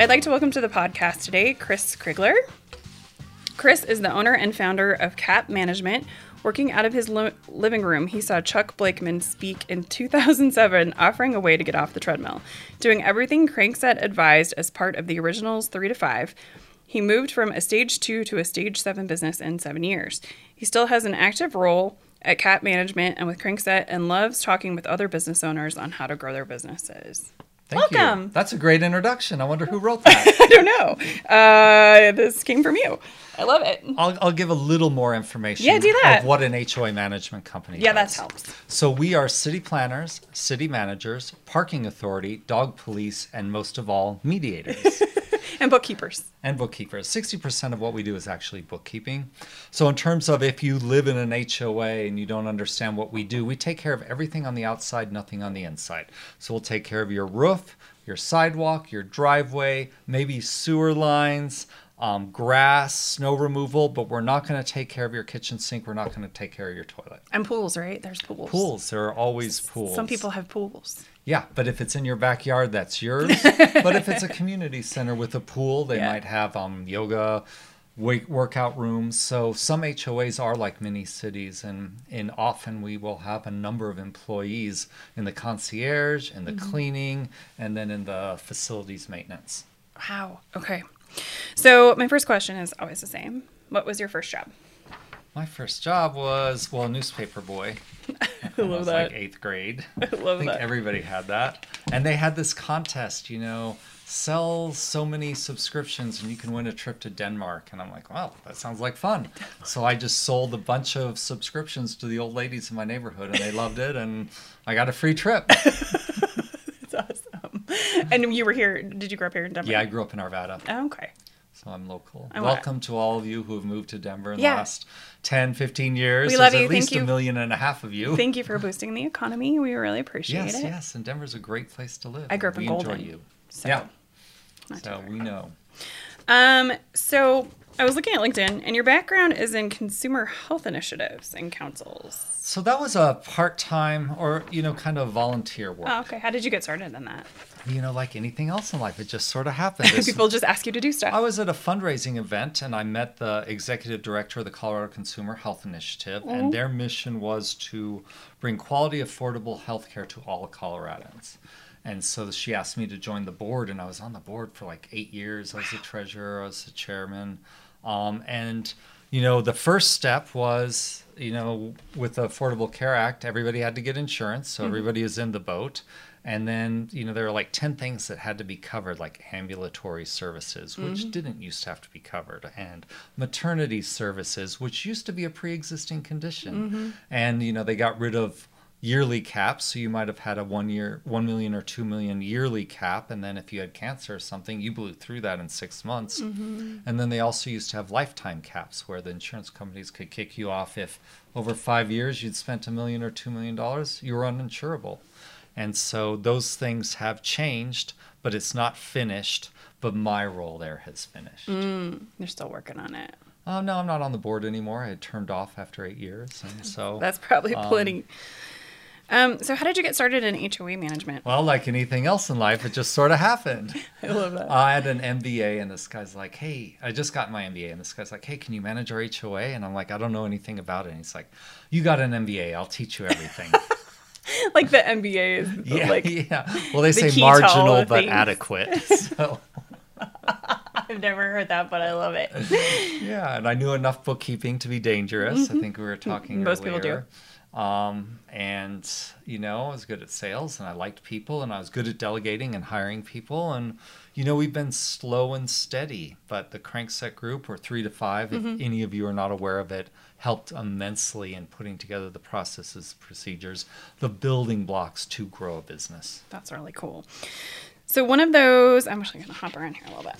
I'd like to welcome to the podcast today Chris Crigler. Chris is the owner and founder of Cap Management. Working out of his lo- living room, he saw Chuck Blakeman speak in 2007, offering a way to get off the treadmill. Doing everything Crankset advised as part of the original's 3 to 5, he moved from a stage 2 to a stage 7 business in 7 years. He still has an active role at Cap Management and with Crankset and loves talking with other business owners on how to grow their businesses. Thank Welcome. you. That's a great introduction. I wonder who wrote that. I don't know. Uh, this came from you. I love it. I'll, I'll give a little more information Yeah, do that. of what an HOA management company Yeah, that helps. So we are city planners, city managers, parking authority, dog police, and most of all, mediators. And bookkeepers. and bookkeepers. 60% of what we do is actually bookkeeping. So, in terms of if you live in an HOA and you don't understand what we do, we take care of everything on the outside, nothing on the inside. So, we'll take care of your roof, your sidewalk, your driveway, maybe sewer lines. Um, grass, snow removal, but we're not going to take care of your kitchen sink. We're not going to take care of your toilet. And pools, right? There's pools. Pools, there are always pools. Some people have pools. Yeah, but if it's in your backyard, that's yours. but if it's a community center with a pool, they Yeah. might have um, yoga, workout rooms. So some HOAs are like mini cities, and and often we will have a number of employees in the concierge, in the Mm-hmm. cleaning, and then in the facilities maintenance. Wow. Okay. So my first question is always the same. What was your first job? My first job was well, newspaper boy. I I love was that. like eighth grade. I love I think that. everybody had that. And they had this contest, you know, sell so many subscriptions and you can win a trip to Denmark. And I'm like, wow, that sounds like fun. So I just sold a bunch of subscriptions to the old ladies in my neighborhood and they loved it. And I got a free trip. It's awesome. And you were here. Did you grow up here in Denver? Yeah, I grew up in Arvada, Oh, okay. So I'm local. I wa- Welcome to all of you who have moved to Denver in Yeah. the last 10, 15 years. We There's love you. at Thank least you. a million and a half of you. Thank you for boosting the economy. We really appreciate yes, it. yes. Yes. And Denver's a great place to live. I grew up we in enjoy Golden, you. So, yeah. So we know. Um, so I was looking at LinkedIn, and your background is in consumer health initiatives and councils. So that was a part-time or you know kind of volunteer work. Oh, okay. How did you get started in that? You know, like anything else in life, it just sort of happens. People just ask you to do stuff. I was at a fundraising event and I met the executive director of the Colorado Consumer Health Initiative, Mm-hmm. and their mission was to bring quality, affordable health care to all Coloradans. And so she asked me to join the board, and I was on the board for like eight years. I was the treasurer, I was the chairman. Um, and, you know, the first step was, you know, with the Affordable Care Act, everybody had to get insurance, so everybody is in the boat. And then, you know, there were like 10 things that had to be covered, like ambulatory services, which mm-hmm. didn't used to have to be covered, and maternity services, which used to be a pre existing condition. Mm-hmm. And, you know, they got rid of yearly caps. So you might have had a one year, 1 million or 2 million yearly cap. And then if you had cancer or something, you blew through that in six months. Mm-hmm. And then they also used to have lifetime caps where the insurance companies could kick you off if over five years you'd spent a million or $2 million, you were uninsurable. And so those things have changed, but it's not finished. But my role there has finished. You're still working on it. Oh no, I'm not on the board anymore. I had turned off after eight years, and so That's probably plenty. Um, so how did you get started in HOA management? well, like anything else in life, it just sort of happened. I love that. I had an MBA, and this guy's like, "Hey, I just got my MBA," and this guy's like, "Hey, can you manage our HOA?" And I'm like, "I don't know anything about it." And he's like, "You got an MBA? I'll teach you everything." like the MBA is the, yeah, like yeah. Well, they the say key to all marginal but things. adequate. So I've never heard that, but I love it. yeah, and I knew enough bookkeeping to be dangerous. I think we were talking Mm-hmm. Most people do. Um, and you know, I was good at sales, and I liked people, and I was good at delegating and hiring people. And you know, we've been slow and steady, but the Crankset Group, or three to 5 Mm-hmm. if any of you are not aware of it, helped immensely in putting together the processes, procedures, the building blocks to grow a business. That's really cool. So one of those, I'm actually going to hop around here a little bit.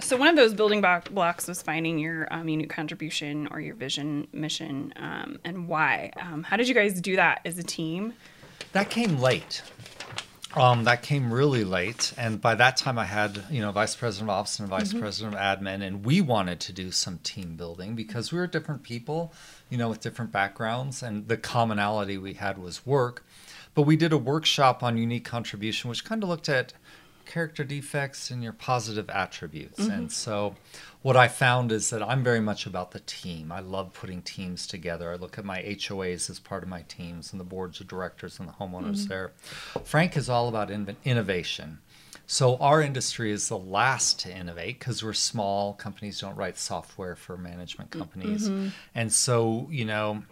So one of those building blocks was finding your um, unique contribution or your vision, mission, um, and why. Um, how did you guys do that as a team? That came late. Um, that came really late, and by that time I had, you know, vice president of ops and vice president of admin, and we wanted to do some team building because we were different people, you know, with different backgrounds, and the commonality we had was work. But we did a workshop on unique contribution, which kind of looked at character defects and your positive attributes. Mm-hmm. And so, what I found is that I'm very much about the team. I love putting teams together. I look at my HOAs as part of my teams and the boards of directors and the homeowners mm-hmm. there. Frank is all about inv- innovation. So, our industry is the last to innovate because we're small. Companies don't write software for management companies. Mm-hmm. And so, you know,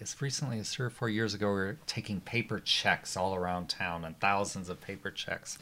as recently as three or four years ago, we were taking paper checks all around town and thousands of paper checks.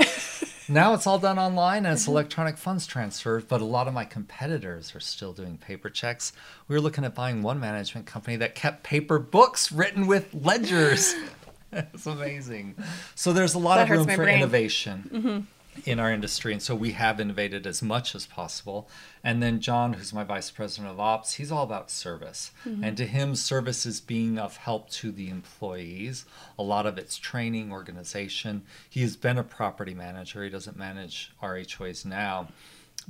now it's all done online and it's mm-hmm. electronic funds transfer, but a lot of my competitors are still doing paper checks. We were looking at buying one management company that kept paper books written with ledgers. it's amazing. So there's a lot That of room for brain. innovation mm-hmm. In our industry and so we have innovated as much as possible. And then john who's my vice president of ops he's all about service. Mm-hmm. And to him service is being of help to the employees a lot of it's training organization. He has been a property manager. He doesn't manage our hoas now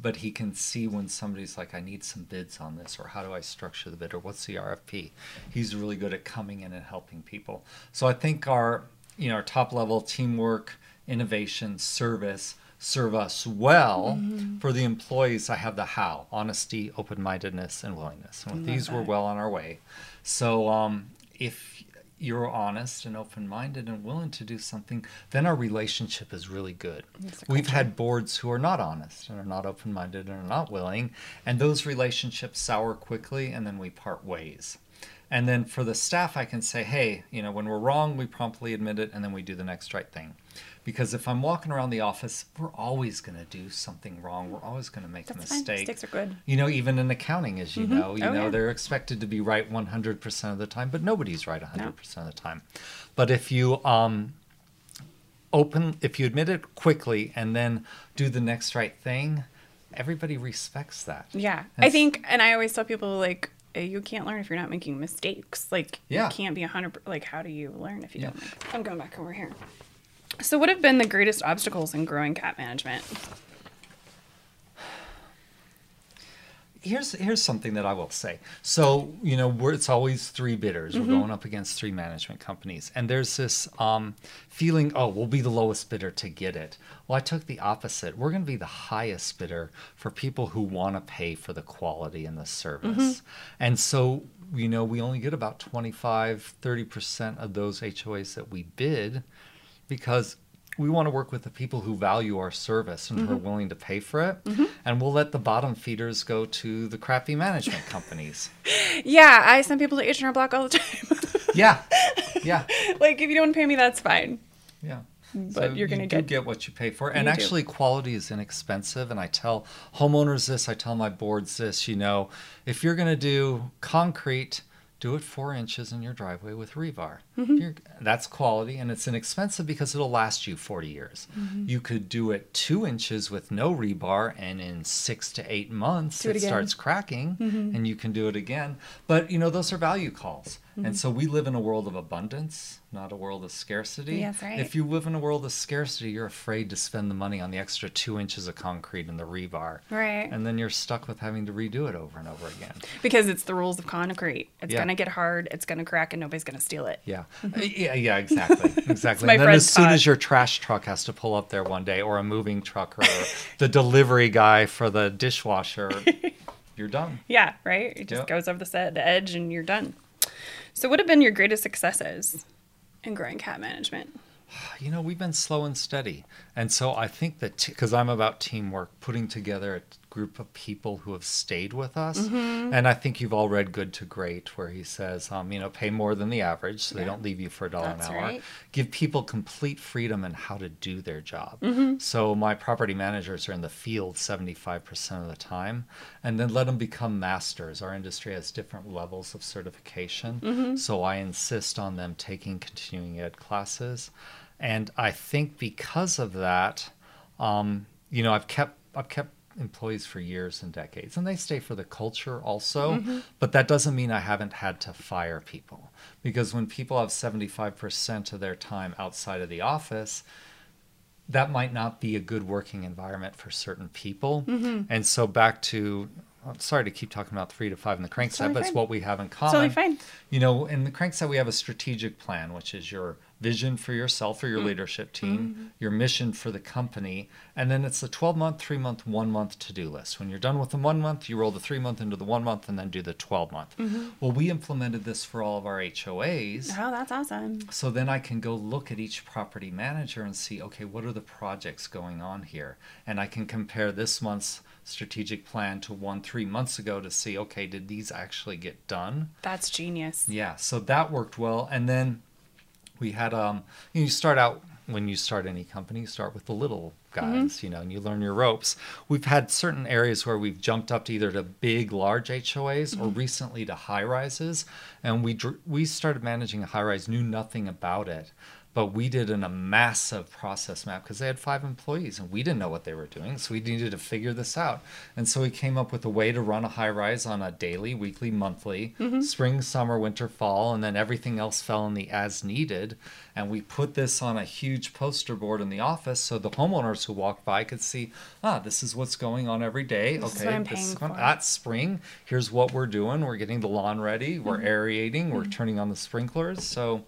but he can see when somebody's like i need some bids on this or how do i structure the bid? or what's the rfp he's really good at coming in and helping people. So i think our you know our top level teamwork innovation service serve us well for the employees i have the how honesty open-mindedness and willingness. And with these we're well on our way. So um, if you're honest and open-minded and willing to do something then our relationship is really good. We've had boards who are not honest and are not open-minded and are not willing and those relationships sour quickly and then we part ways. And then for the staff i can say hey you know when we're wrong we promptly admit it and then we do the next right thing because if i'm walking around the office we're always going to do something wrong we're always going to make That's a fine. mistake Mistakes are good. you know even in accounting as you know you Oh, know yeah. they're expected to be right 100% of the time but nobody's right 100% of the time but if you um open if you admit it quickly and then do the next right thing everybody respects that Yeah. I think, and I always tell people, like, uh, you can't learn if you're not making mistakes. Like, Yeah. you can't be 100 Like, how do you learn if you Yeah. don't make I'm going back over here. So, what have been the greatest obstacles in growing Cap management? here's here's something that I will say. So you know, we're, it's always three bidders. We're going up against three management companies, and there's this um, feeling, oh, we'll be the lowest bidder to get it. Well, I took the opposite. We're going to be the highest bidder for people who want to pay for the quality and the service, and so. You know, we only get about 25, 30% of those HOAs that we bid because we want to work with the people who value our service and who are mm-hmm. willing to pay for it. Mm-hmm. And we'll let the bottom feeders go to the crappy management companies. Yeah, I send people to H&R Block all the time. Yeah. Yeah. like, if you don't pay me, that's fine. Yeah. But you're gonna you do get- get what you pay for. And You do. actually quality is inexpensive. And I tell homeowners this, I tell my boards this, you know, if you're gonna do concrete, do it four inches in your driveway with rebar. Mm-hmm. You're, that's quality and it's inexpensive because it'll last you 40 years. Mm-hmm. You could do it two inches with no rebar and in six to eight months Do it it, starts cracking Mm-hmm. and you can do it again. But you know, those are value calls. Mm-hmm. And so we live in a world of abundance, not a world of scarcity. Yes, right. If you live in a world of scarcity, you're afraid to spend the money on the extra two inches of concrete and the rebar. Right. And then you're stuck with having to redo it over and over again. Because it's the rules of concrete. It's Yeah. going to get hard, it's going to crack, and nobody's going to steal it. Yeah. Uh, yeah, yeah, exactly. Exactly. my and then as soon as your trash truck has to pull up there one day, or a moving truck, or the delivery guy for the dishwasher, you're done. Yeah, right? It just Yep. goes over the edge, and you're done. So, what have been your greatest successes in growing Cap management? You know, we've been slow and steady. And so I think that, because I'm about teamwork, putting together a group of people who have stayed with us. Mm-hmm. And I think you've all read Good to Great, where he says, um, you know, pay more than the average so they don't leave you for a dollar an hour. right. Give people complete freedom in how to do their job. Mm-hmm. So my property managers are in the field 75% of the time. And then let them become masters. Our industry has different levels of certification. Mm-hmm. So I insist on them taking continuing ed classes. And I think because of that, um, you know, I've kept I've kept employees for years and decades, and they stay for the culture also. Mm-hmm. But that doesn't mean I haven't had to fire people because when people have seventy five percent of their time outside of the office, that might not be a good working environment for certain people. Mm-hmm. And so back to I'm sorry to keep talking about three to five in the crankset, totally but it's what we have in common. It's Totally fine. You know, in the crankset, we have a strategic plan, which is your vision for yourself or your mm-hmm. leadership team, mm-hmm. your mission for the company, and then it's the 12 month, three month, one month to do list. When you're done with the one month, you roll the three month into the one month and then do the 12 month. Mm-hmm. Well, we implemented this for all of our HOAs. Oh, that's awesome. So then I can go look at each property manager and see, okay, what are the projects going on here? And I can compare this month's strategic plan to one three months ago to see, okay, did these actually get done? That's genius. Yeah, so that worked well. And then we had um you start out when you start any company, you start with the little guys, you know, and you learn your ropes. We've had certain areas where we've jumped up to either to big, large HOAs or recently to high rises, and we we started managing a high rise, knew nothing about it, but we did in a massive process map because they had five employees and we didn't know what they were doing, so we needed to figure this out, and so we came up with a way to run a high rise on a daily, weekly, monthly, spring, summer, winter, fall, and then everything else fell in the as needed, and we put this on a huge poster board in the office so the homeowners who walked by could see, ah, this is what's going on every day. This okay, I'm this is paying going- for. that's spring. Here's what we're doing. We're getting the lawn ready. We're Mm-hmm. aerating. We're turning on the sprinklers. So,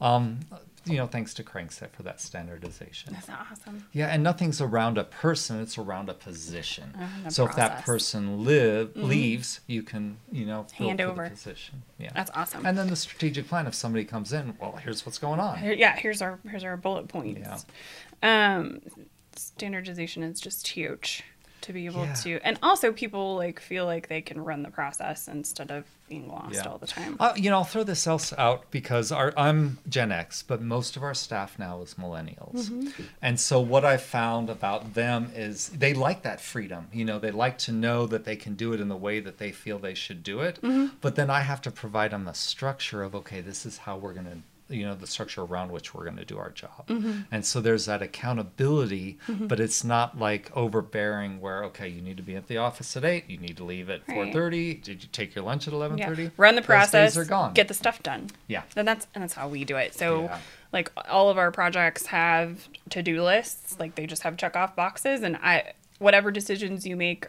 um, you know, thanks to Crankset for that standardization. That's awesome. Yeah, and nothing's around a person; it's around a position. Uh, so if that person live leaves, you can, you know, fill Hand for the over. position. Yeah, That's awesome. and then the strategic plan. If somebody comes in, well, here's what's going on. Here- yeah, here's our here's our bullet points. Yeah. Um, standardization is just huge to be able Yeah. to, and also people like feel like they can run the process instead of being lost Yeah. all the time. Uh, you know, I'll throw this else out because our, I'm Gen X, but most of our staff now is millennials. And so what I found about them is they like that freedom. You know, they like to know that they can do it in the way that they feel they should do it. But then I have to provide them a structure of, okay, this is how we're going to you know the structure around which we're going to do our job mm-hmm. and so there's that accountability mm-hmm. but it's not like overbearing where okay you need to be at the office at 8 you need to leave at Right. 4.30 did you take your lunch at 11.30 yeah. Run the Those process, are gone get the stuff done. yeah And that's and that's how we do it. So Yeah. like all of our projects have to-do lists, like they just have check off boxes and I whatever decisions you make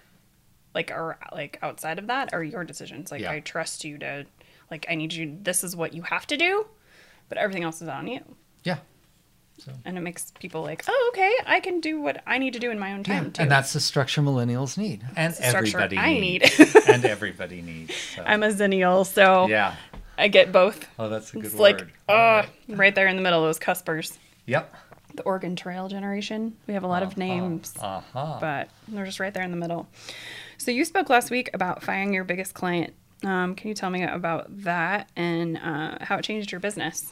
like are like outside of that are your decisions. Like Yeah. I trust you to like I need you this is what you have to do, but everything else is on you. yeah so And it makes people like, "Oh, okay, I can do what I need to do in my own yeah, time too." and that's the structure millennials need and the structure everybody I needs and everybody needs so. I'm a zennial, so yeah I get both. oh that's a good It's word like, All uh, right. right there in the middle, those cuspers. yep The Oregon Trail generation. We have a lot of names, uh-huh but they're just right there in the middle. So you spoke last week about firing your biggest client. Um, can you tell me about that and uh, how it changed your business?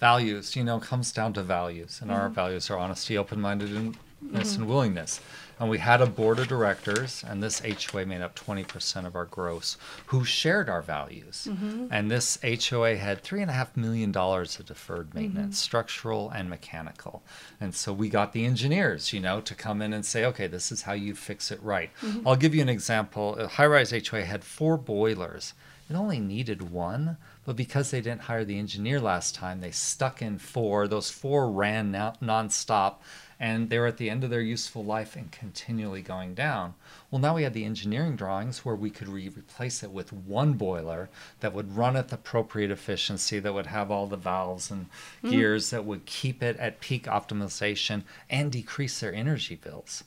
values you know comes down to values and Mm-hmm. our values are honesty open-mindedness and willingness and we had a board of directors and this hoa made up 20% of our gross who shared our values Mm-hmm. and this hoa had three and a half million dollars of deferred maintenance Mm-hmm. structural and mechanical and so we got the engineers you know to come in and say okay this is how you fix it right Mm-hmm. i'll give you an example a high-rise hoa had four boilers it only needed one, but because they didn't hire the engineer last time, they stuck in four. Those four ran now, nonstop, and they're at the end of their useful life and continually going down. Well, now we had the engineering drawings where we could re- replace it with one boiler that would run at the appropriate efficiency, that would have all the valves and gears that would keep it at peak optimization and decrease their energy bills.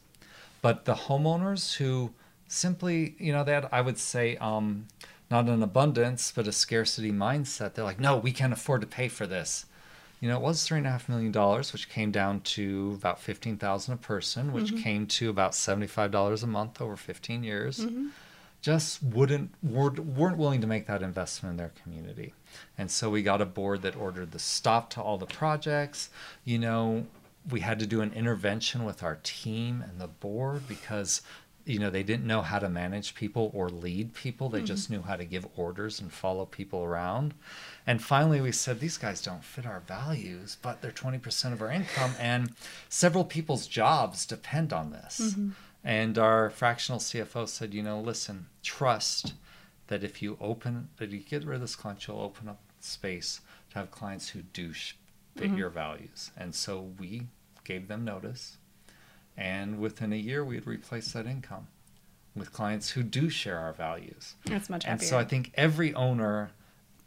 But the homeowners who simply, you know, they had, I would say, um, not an abundance, but a scarcity mindset. They're like, no, we can't afford to pay for this. You know, it was three and a half million dollars, which came down to about fifteen thousand a person, which mm-hmm. came to about seventy-five dollars a month over fifteen years. Mm-hmm. Just wouldn't weren't weren't willing to make that investment in their community, and so we got a board that ordered the stop to all the projects. You know, we had to do an intervention with our team and the board because you know they didn't know how to manage people or lead people. They just mm-hmm. knew how to give orders and follow people around. And finally we said these guys don't fit our values but they're 20% of our income and several people's jobs depend on this. Mm-hmm. And our fractional cfo said you know listen trust that if you open that you get rid of this client you'll open up space to have clients who do fit mm-hmm. your values. And so we gave them notice and within a year we had replaced that income with clients who do share our values. That's much happier. And so I think every owner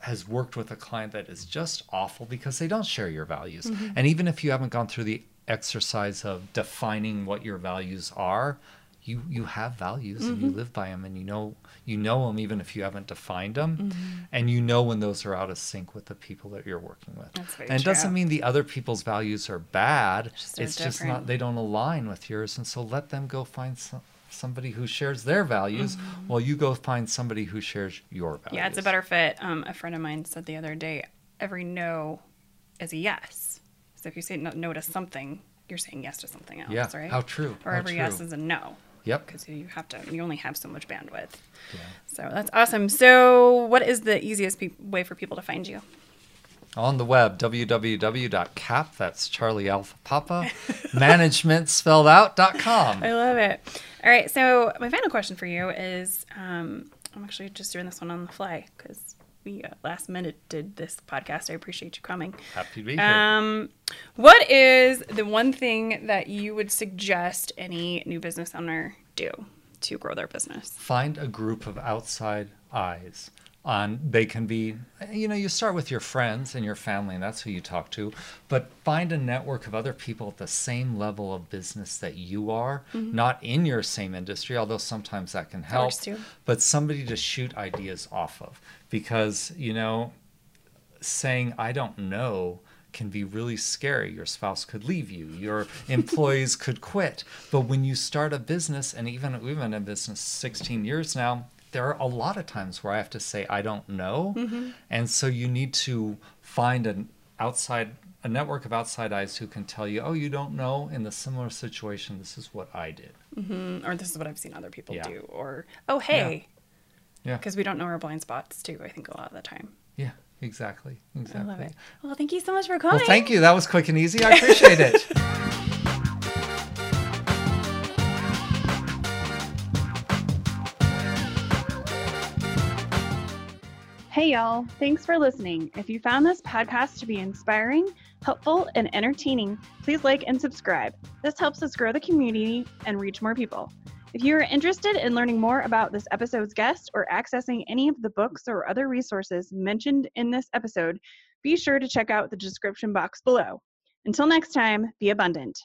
has worked with a client that is just awful because they don't share your values. Mm-hmm. And even if you haven't gone through the exercise of defining what your values are, you you have values and Mm-hmm. you live by them and you know you know them even if you haven't defined them Mm-hmm. and you know when those are out of sync with the people that you're working with. And it doesn't mean the other people's values are bad. Just it's just not they don't align with yours and so let them go find some somebody who shares their values while you go find somebody who shares your values. Mm-hmm. yeah, it's a better fit. Um, a friend of mine said the other day, every no is a yes. So if you say no, no to something, you're saying yes to something else, Yeah, right? how true, Or how every yes is a no. Yep. Because you have to, you only have so much bandwidth. Yeah. So that's awesome. So, what is the easiest pe- way for people to find you? On the web, www.cap, that's Charlie Alpha Papa, management spelled out dot com. I love it. All right. So, my final question for you is um, I'm actually just doing this one on the fly because we uh, last minute did this podcast. I appreciate you coming. Happy to be here. Um, what is the one thing that you would suggest any new business owner do to grow their business? Find a group of outside eyes. On they can be, you know, you start with your friends and your family, and that's who you talk to. But find a network of other people at the same level of business that you are, not in your same industry, although sometimes that can help. But somebody to shoot ideas off of, because you know, saying I don't know can be really scary. Your spouse could leave you, your employees could quit. But when you start a business, and even we've been in business 16 years now, there are a lot of times where I have to say I don't know. And so you need to find an outside a network of outside eyes who can tell you, "Oh, you don't know in the similar situation, this is what I did." Mm, Or this is what I've seen other people Yeah. do. Or, oh, hey. Yeah. Because we don't know our blind spots too, I think, a lot of the time. Yeah, exactly. Exactly. I love it. Well, thank you so much for coming. Well, thank you. That was quick and easy. I appreciate it. Hey, y'all. Thanks for listening. If you found this podcast to be inspiring, helpful, and entertaining, please like and subscribe. This helps us grow the community and reach more people. If you are interested in learning more about this episode's guest or accessing any of the books or other resources mentioned in this episode, be sure to check out the description box below. Until next time, be abundant.